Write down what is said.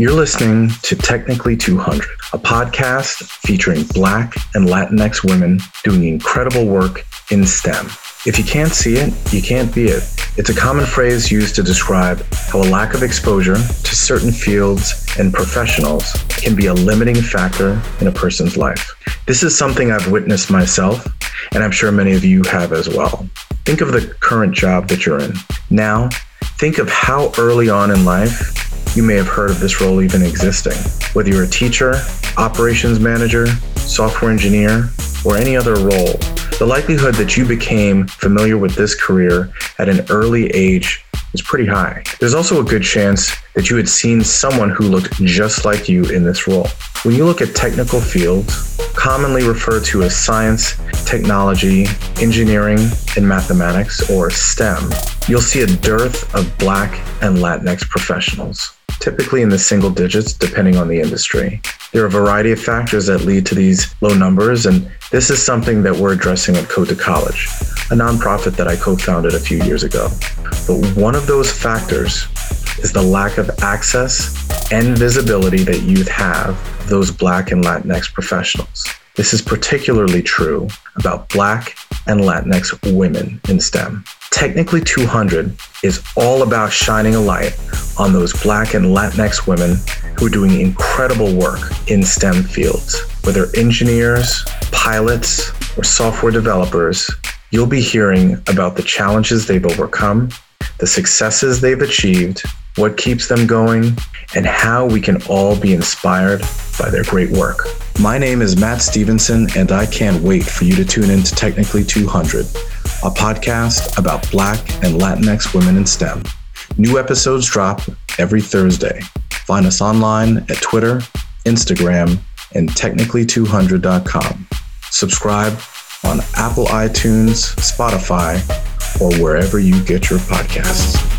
You're listening to Technically 200, a podcast featuring Black and Latinx women doing incredible work in STEM. If you can't see it, you can't be it. It's a common phrase used to describe how a lack of exposure to certain fields and professionals can be a limiting factor in a person's life. This is something I've witnessed myself, and I'm sure many of you have as well. Think of the current job that you're in. Now, think of how early on in life you may have heard of this role even existing. Whether you're a teacher, operations manager, software engineer, or any other role, the likelihood that you became familiar with this career at an early age is pretty high. There's also a good chance that you had seen someone who looked just like you in this role. When you look at technical fields, commonly referred to as science, technology, engineering, and mathematics, or STEM, you'll see a dearth of Black and Latinx professionals, typically in the single digits depending on the industry. There are a variety of factors that lead to these low numbers, and this is something that we're addressing at Code to College, a nonprofit that I co founded a few years ago. But one of those factors is the lack of access and visibility that youth have those Black and Latinx professionals. This is particularly true about Black and Latinx women in STEM. Technically 200 is all about shining a light on those Black and Latinx women who are doing incredible work in STEM fields. Whether engineers, pilots, or software developers, you'll be hearing about the challenges they've overcome, the successes they've achieved, what keeps them going, and how we can all be inspired by their great work. My name is Matt Stevenson, and I can't wait for you to tune in to Technically 200, a podcast about Black and Latinx women in STEM. New episodes drop every Thursday. Find us online at Twitter, Instagram, and technically200.com. Subscribe on Apple iTunes, Spotify, or wherever you get your podcasts.